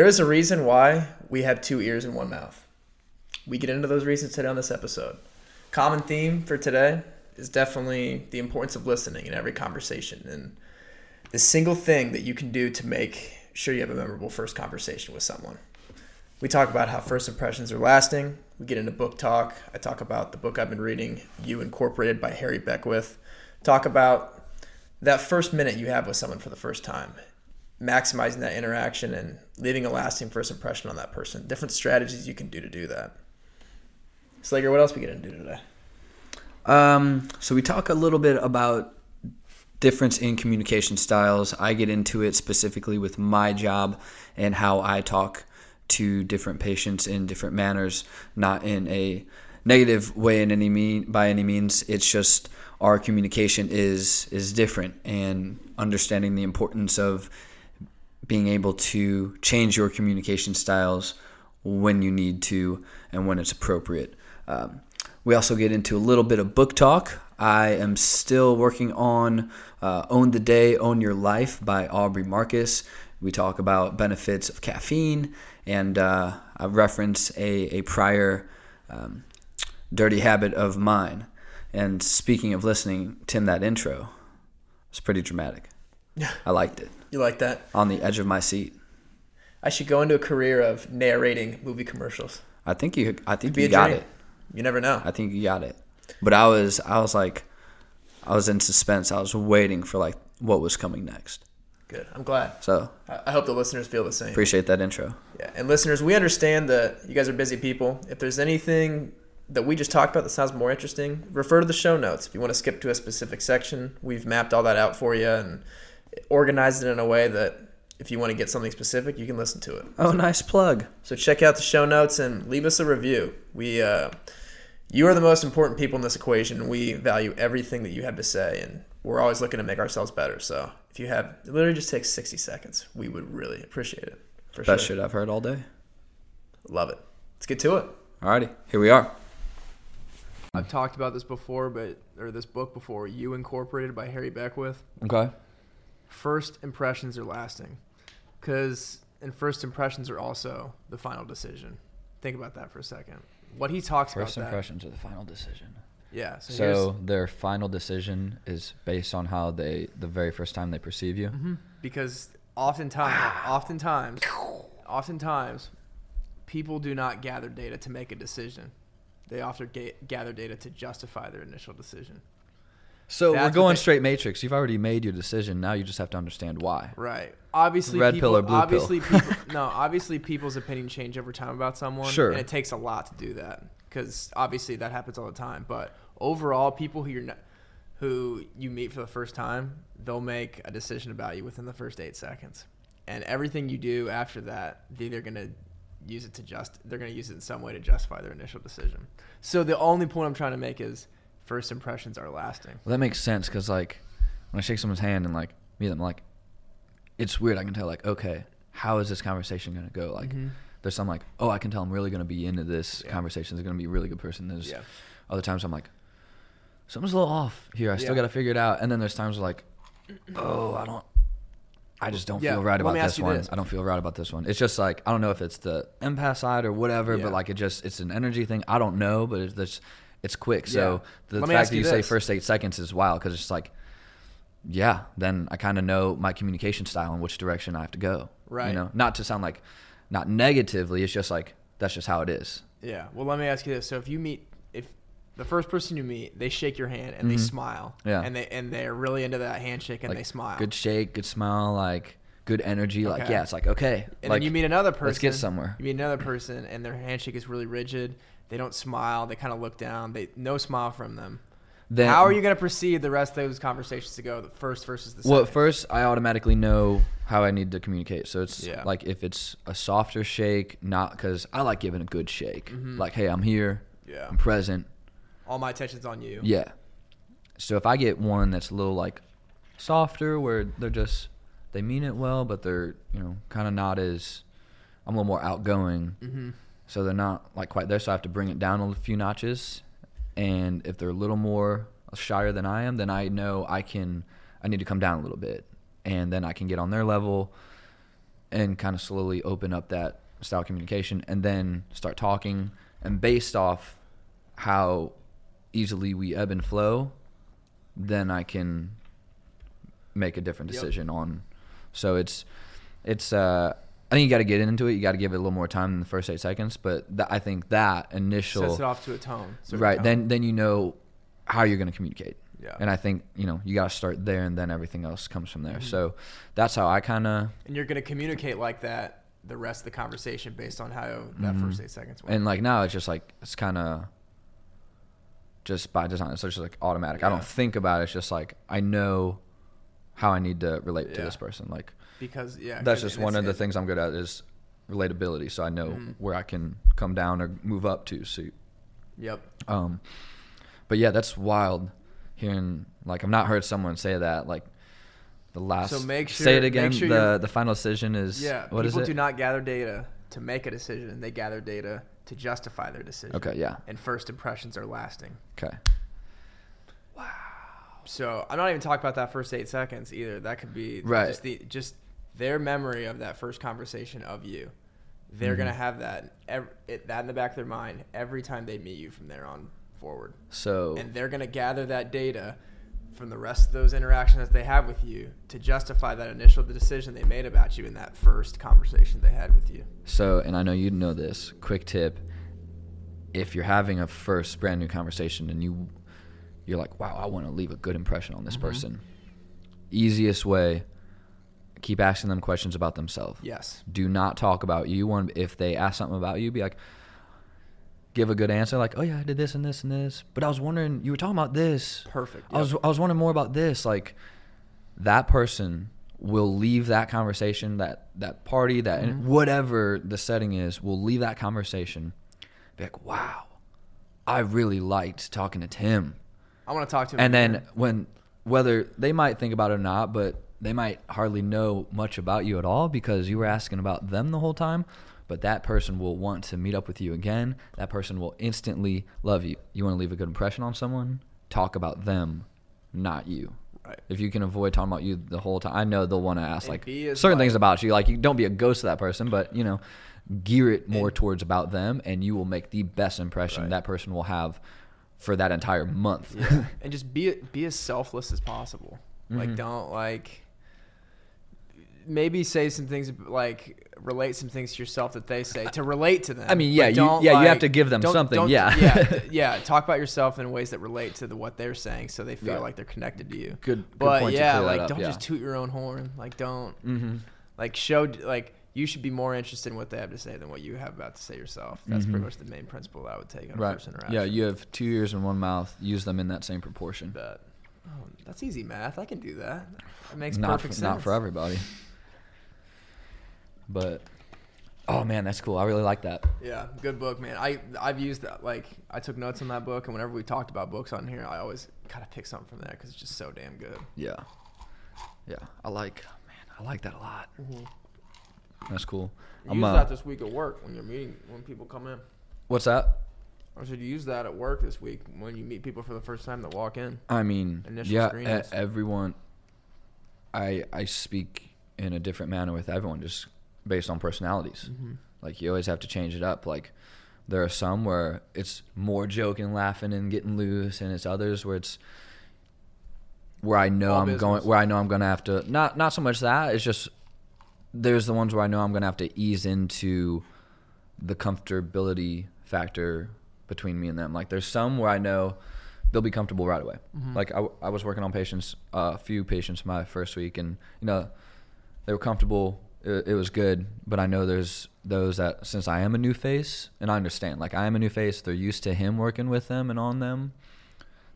There is a reason why we have two ears and one mouth. We get into those reasons today on this episode. Common theme for today is definitely the importance of listening in every conversation and the single thing that you can do to make sure you have a memorable first conversation with someone. We talk about how first impressions are lasting. We get into book talk. I talk about the book I've been reading, You Incorporated by Harry Beckwith. Talk about that first minute you have with someone for the first time, maximizing that interaction and leaving a lasting first impression on that person. Different strategies you can do to do that. Slager, what else we get do today? Um, so we talk a little bit about difference in communication styles. I get into it specifically with my job and how I talk to different patients in different manners, not in a negative way in any mean by any means. It's just our communication is is different and understanding the importance of being able to change your communication styles when you need to and when it's appropriate. Um, we also get into a little bit of book talk. I am still working on uh, Own the Day, Own Your Life by Aubrey Marcus. We talk about benefits of caffeine, and uh, I reference a, a prior um, dirty habit of mine. And speaking of listening, Tim, that intro was pretty dramatic. Yeah, I liked it. You like that? On the edge of my seat. I should go into a career of narrating movie commercials. I think you. I think you got dream. it. You never know. I think you got it. But I was. I was like, I was in suspense. I was waiting for like what was coming next. Good. I'm glad. So I I hope the listeners feel the same. appreciate that intro. Yeah, and listeners, we understand that you guys are busy people. If there's anything that we just talked about that sounds more interesting, refer to the show notes. If you want to skip to a specific section, we've mapped all that out for you and organized it in a way that if you want to get something specific, you can listen to it. Oh, nice plug. So check out the show notes and leave us a review. We, uh, you are the most important people in this equation. We value everything that you have to say, and we're always looking to make ourselves better. So if you have, it literally just takes sixty seconds. We would really appreciate it. For Best sure. shit I've heard all day. Love it. Let's get to it. Alrighty, here we are. I've talked about this before, but or this book before. You Incorporated by Harry Beckwith. Okay. First impressions are lasting, because and first impressions are also the final decision. Think about that for a second. What he talks First about impressions are the final decision. Yeah. So, So their final decision is based on how they the very first time they perceive you. here's, because oftentimes, ah. oftentimes, oftentimes, people do not gather data to make a decision. They often ga- gather data to justify their initial decision. So That's we're going they- straight matrix. You've already made your decision. Now you just have to understand why. Right. Obviously, Red people, pill or blue pill? obviously people, no. Obviously, people's opinion change over time about someone. Sure. And it takes a lot to do that because obviously that happens all the time. But overall, people who you're not, who you meet for the first time, they'll make a decision about you within the first eight seconds, and everything you do after that, they're either gonna use it to just they're gonna use it in some way to justify their initial decision. So the only point I'm trying to make is first impressions are lasting. Well, that makes sense because like when I shake someone's hand and like meet them, like it's weird. I can tell like okay, how is this conversation gonna go? Like Mhm. there's some like oh I can tell I'm really gonna be into this Yeah. conversation. They're gonna be a really good person. There's Yeah. other times I'm like something's a little off here. I still Yeah. got to figure it out. And then there's times where like oh I don't. I just don't feel right about this one. this. I don't feel right about this one. It's just like I don't know if it's the empath side or whatever, but like it just it's an energy thing. I don't know, but it's just it's quick. Yeah. So the Let fact that you you say first eight seconds is wild because it's like, yeah, then I kind of know my communication style and which direction I have to go. Right. You know, not to sound like, not negatively. It's just like that's just how it is. Yeah. Well, let me ask you this: so if you meet, if the first person you meet, they shake your hand and they Mhm. smile, Yeah. and they and they're really into that handshake and like they smile, Good shake, good smile, like good energy. Like yeah, it's like okay. and like then you meet another person. let's get somewhere. You meet another person and their handshake is really rigid. They don't smile. They kind of look down. They no smile from them. Then How are you going to proceed the rest of those conversations to go? The first versus the second. Well, at first I automatically know how I need to communicate. So it's Yeah. like if it's a softer shake, not because I like giving a good shake. Mhm. Like hey, I'm here, yeah. I'm present. All my attention's on you. Yeah. So if I get one that's a little like softer, where they're just they mean it well, but they're you know kind of not as I'm a little more outgoing, Mm-hmm. So they're not like quite there. So I have to bring it down a few notches. And if they're a little more shyer than I am, then I know I can I need to come down a little bit, and then I can get on their level. and kind of slowly open up that style of communication and then start talking and based off how easily we ebb and flow then i can make a different Yep. decision on so it's it's uh i think you got to get into it you got to give it a little more time than the first eight seconds but th- i think that initial Sets it off to a tone. right tone. then then you know how you're going to communicate Yeah. and i think you know you got to start there and then everything else comes from there Mhm. so that's how i kind of and you're gonna communicate like that the rest of the conversation based on how that Mhm. first eight seconds went. and like now it's just like it's kind of just by design it's just like automatic i don't think about it it's just like i know how i need to relate to this person like because yeah, that's just one of the things i'm good at is relatability so i know Mhm. where i can come down or move up to so Yep. Um, but yeah, that's wild. Hearing like I've not heard someone say that like the last. So make sure say it again. sure the the final decision is Yeah. What is people it? do not gather data to make a decision. They gather data to justify their decision. okay. Yeah. And first impressions are lasting. Okay. Wow. So I'm not even talking about that first eight seconds either. That could be Right. just the just their memory of that first conversation of you. They're Mhm. gonna have that ev it, that in the back of their mind every time they meet you from there on forward, So and they're gonna gather that data from the rest of those interactions that they have with you to justify that initial decision they made about you in that first conversation they had with you. so and I know you know this. Quick tip: if you're having a first brand new conversation and you you're like, wow, I want to leave a good impression on this Mhm. person. Easiest way: keep asking them questions about themselves. Yes. do not talk about you. One, if they ask something about you, be like, give a good answer, like, oh yeah, I did this and this and this, but I was wondering, you were talking about this. Perfect. I was I was wondering more about this. Like, that person will leave that conversation, that that party, that Mhm. whatever the setting is, will leave that conversation, be like, wow, I really liked talking to Tim. I want to talk to him. And then when whether they might think about it or not, but they might hardly know much about you at all because you were asking about them the whole time. But that person will want to meet up with you again. That person will instantly love you. You want to leave a good impression on someone? Talk about them, not you. right. If you can avoid talking about you the whole time, I know they'll want to ask And like certain like- things about you. Like you don't be a ghost to that person, but you know, gear it more And- towards about them, and you will make the best impression Right. that person will have for that entire month. Yeah. and just be be as selfless as possible. Like Mhm. don't like maybe say some things like relate some things to yourself that they say to relate to them. I mean, yeah, you- yeah, you have to give them don't- something, don't- yeah. yeah, yeah. Talk about yourself in ways that relate to the, what they're saying, so they feel Right. like they're connected to you. Good, good But point to yeah, like up, don't yeah. just toot your own horn. Like don't Mm-hmm. like show like you should be more interested in what they have to say than what you have about to say yourself. That's Mhm. pretty much the main principle I would take on a Right. first interaction. Yeah, you have two ears and one mouth. Use them in that same proportion. But oh, that's easy math. I can do that. It makes not perfect for, sense. not for everybody. But oh man, that's cool. I really like that. Yeah, good book, man. I I've used that. Like I took notes on that book, and whenever we talked about books on here, I always kind of pick something from there because it's just so damn good. Yeah, yeah. I like man, I like that a lot. Mm-hmm. That's cool. Use I'm, uh, that this week at work when you're meeting when people come in. What's that? I should use that at work this week when you meet people for the first time that walk in. I mean, Initial yeah, e- screenings. everyone. I I speak in a different manner with everyone, just based on personalities. Mm-hmm. Like you always have to change it up. Like there are some where it's more joking, laughing, and getting loose, and it's others where it's where I know All I'm going, where I know I'm gonna have to not not so much that. It's just there's the ones where I know I'm gonna have to ease into the comfortability factor between me and them. Like there's some where I know they'll be comfortable right away. Mm-hmm. Like I, I was working on patients, uh, a few patients my first week, and you know they were comfortable. It, it was good, but I know there's those that since I am a new face, and I understand, like I am a new face, they're used to him working with them and on them.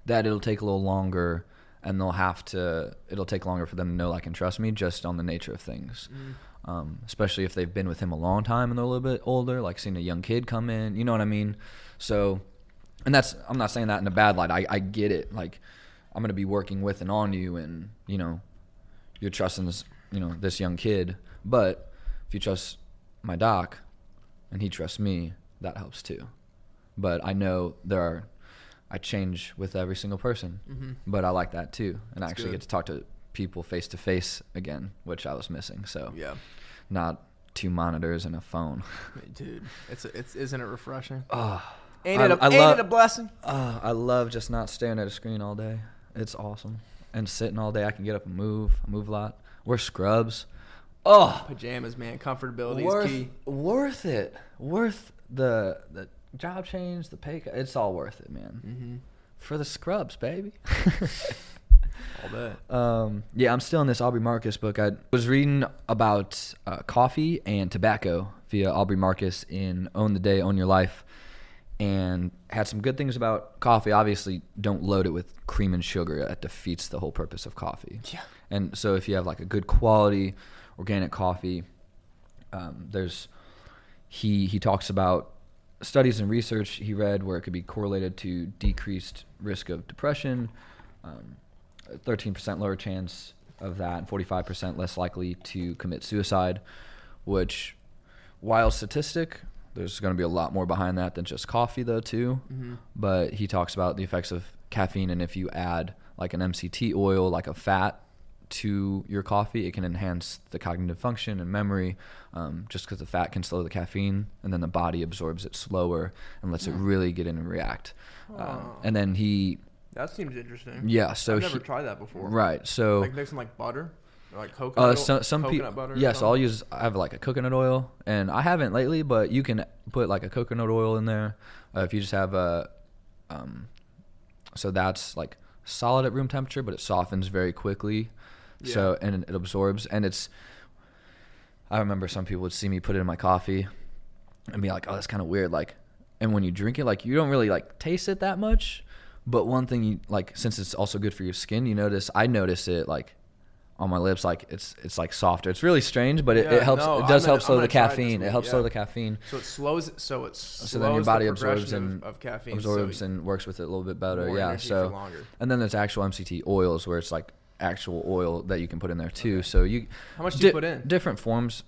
That it'll take a little longer, and they'll have to. It'll take longer for them to know, like, and trust me, just on the nature of things. Mm-hmm. Um, especially if they've been with him a long time and they're a little bit older, like seeing a young kid come in. You know what I mean? So, and that's I'm not saying that in a bad light. I, I get it. Like I'm gonna be working with and on you, and you know, you're trusting this, you know, this young kid. But if you trust my doc, and he trusts me, that helps too. But I know there are, I change with every single person, Mm-hmm. but I like that too, and I actually good. get to talk to people face to face again, which I was missing. So Yeah. not two monitors and a phone. Dude, it's it's isn't it refreshing? Oh, Ain't I- it a, I ain't love- it a blessing? oh, I love just not staring at a screen all day. It's awesome. And sitting all day, I can get up and move. I move a lot. Wear scrubs. Oh, Pajamas, man. Comfortability worth, is key. worth it. Worth the the job change, the pay. cut. It's all worth it, man. Mm-hmm. For the scrubs, baby. All day. Um, yeah, I'm still in this Aubrey Marcus book. I was reading about uh, coffee and tobacco via Aubrey Marcus in Own the Day, Own Your Life, and had some good things about coffee. Obviously, don't load it with cream and sugar. That defeats the whole purpose of coffee. Yeah. And so, if you have like a good quality organic coffee, um, there's he he talks about studies and research he read where it could be correlated to decreased risk of depression, um, 13% lower chance of that, and 45% less likely to commit suicide. Which, while statistic. There's going to be a lot more behind that than just coffee, though, too Mm-hmm. but he talks about the effects of caffeine and if you add like an MCT oil, like a fat, to your coffee, it can enhance the cognitive function and memory. Um, just because the fat can slow the caffeine, and then the body absorbs it slower and lets it really get in and react. Um, and then he, That seems interesting. yeah, so I've never he, tried that before. right, so Like mixing like butter, like coconut. uh, oil- so, some coconut people, butter. or yes, I'll use. I have like a coconut oil, and I haven't lately, but you can put like a coconut oil in there uh, if you just have a. Um, so that's like solid at room temperature, but it softens very quickly. So and it absorbs, and it's. I remember some people would see me put it in my coffee, and be like, "Oh, that's kind of weird." Like, and when you drink it, like you don't really like taste it that much. But one thing you like, since it's also good for your skin, you notice. I notice it like on my lips, like it's it's like softer. It's really strange, but it, Yeah, it helps. no, it does gonna- help slow the try it this caffeine. It helps slow the caffeine. So it slows. It so it slows So then your body the absorbs and of, of caffeine. absorbs so and works with it a little bit better. Yeah. So and then there's actual MCT oils where it's like actual oil that you can put in there too. So you How much do di- you put in? Different forms.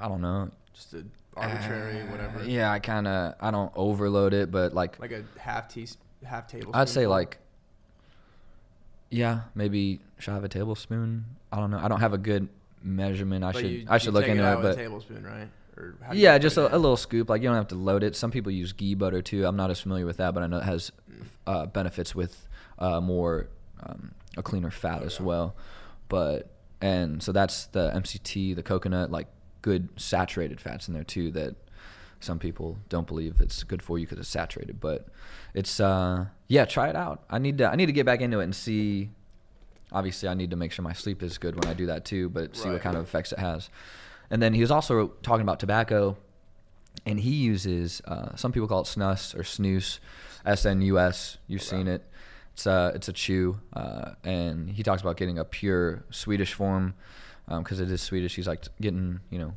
I don't know. Just a arbitrary, Uh, whatever. Yeah, I kind of I don't overload it, but like, Like a half tea, half tablespoon. I'd say like yeah, maybe should I have a tablespoon? I don't know. I don't have a good measurement. I But should you- I should look into out it, but a tablespoon, right? Or how do you yeah, just a, a little scoop. Like you don't have to load it. Some people use ghee butter too. I'm not as familiar with that, but I know it has uh, benefits with uh, more um, a cleaner fat Oh, as yeah. well. But and so that's the MCT, the coconut, like good saturated fats in there too. That some people don't believe it's good for you because it's saturated, but it's uh yeah. Try it out. I need to I need to get back into it and see. Obviously, I need to make sure my sleep is good when I do that too, but see what kind of effects it has. And then he was also talking about tobacco, and he uses uh, some people call it snus or snus, S N U S. You've seen it. It's a it's a chew, uh, and he talks about getting a pure Swedish form because it is Swedish. He's like getting you know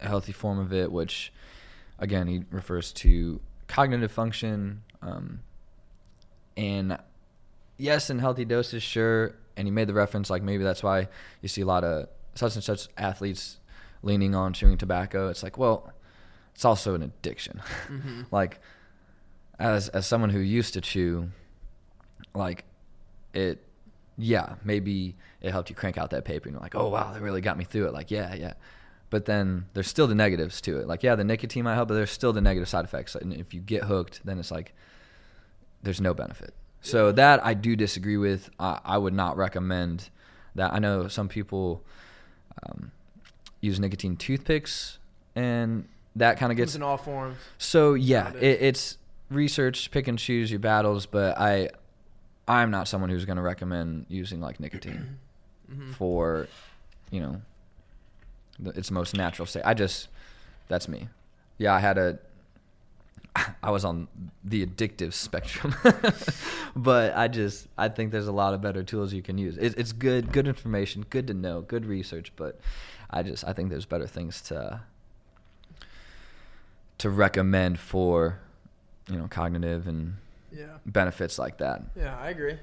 a healthy form of it, which again he refers to cognitive function, um, and yes, in healthy doses, sure. And he made the reference like maybe that's why you see a lot of such and such athletes leaning on chewing tobacco. It's like, well, it's also an addiction. Mm-hmm. like as as someone who used to chew, like it yeah, maybe it helped you crank out that paper and you're like, oh wow, that really got me through it. Like, yeah, yeah. But then there's still the negatives to it. Like, yeah, the nicotine might help, but there's still the negative side effects. And if you get hooked, then it's like there's no benefit. So that I do disagree with. I, I would not recommend that. I know some people um, use nicotine toothpicks, and that kind of gets in all forms. so yeah, it, it's research, pick and choose your battles. But I, I'm not someone who's going to recommend using like nicotine Mm-hmm. for, you know, the, its most natural state. I just, that's me. Yeah, I had a, I was on the addictive spectrum, but I just, I think there's a lot of better tools you can use. It, it's good, good information, good to know, good research, but I just, I think there's better things to to recommend for you know cognitive and Yeah. benefits like that. Yeah, I agree.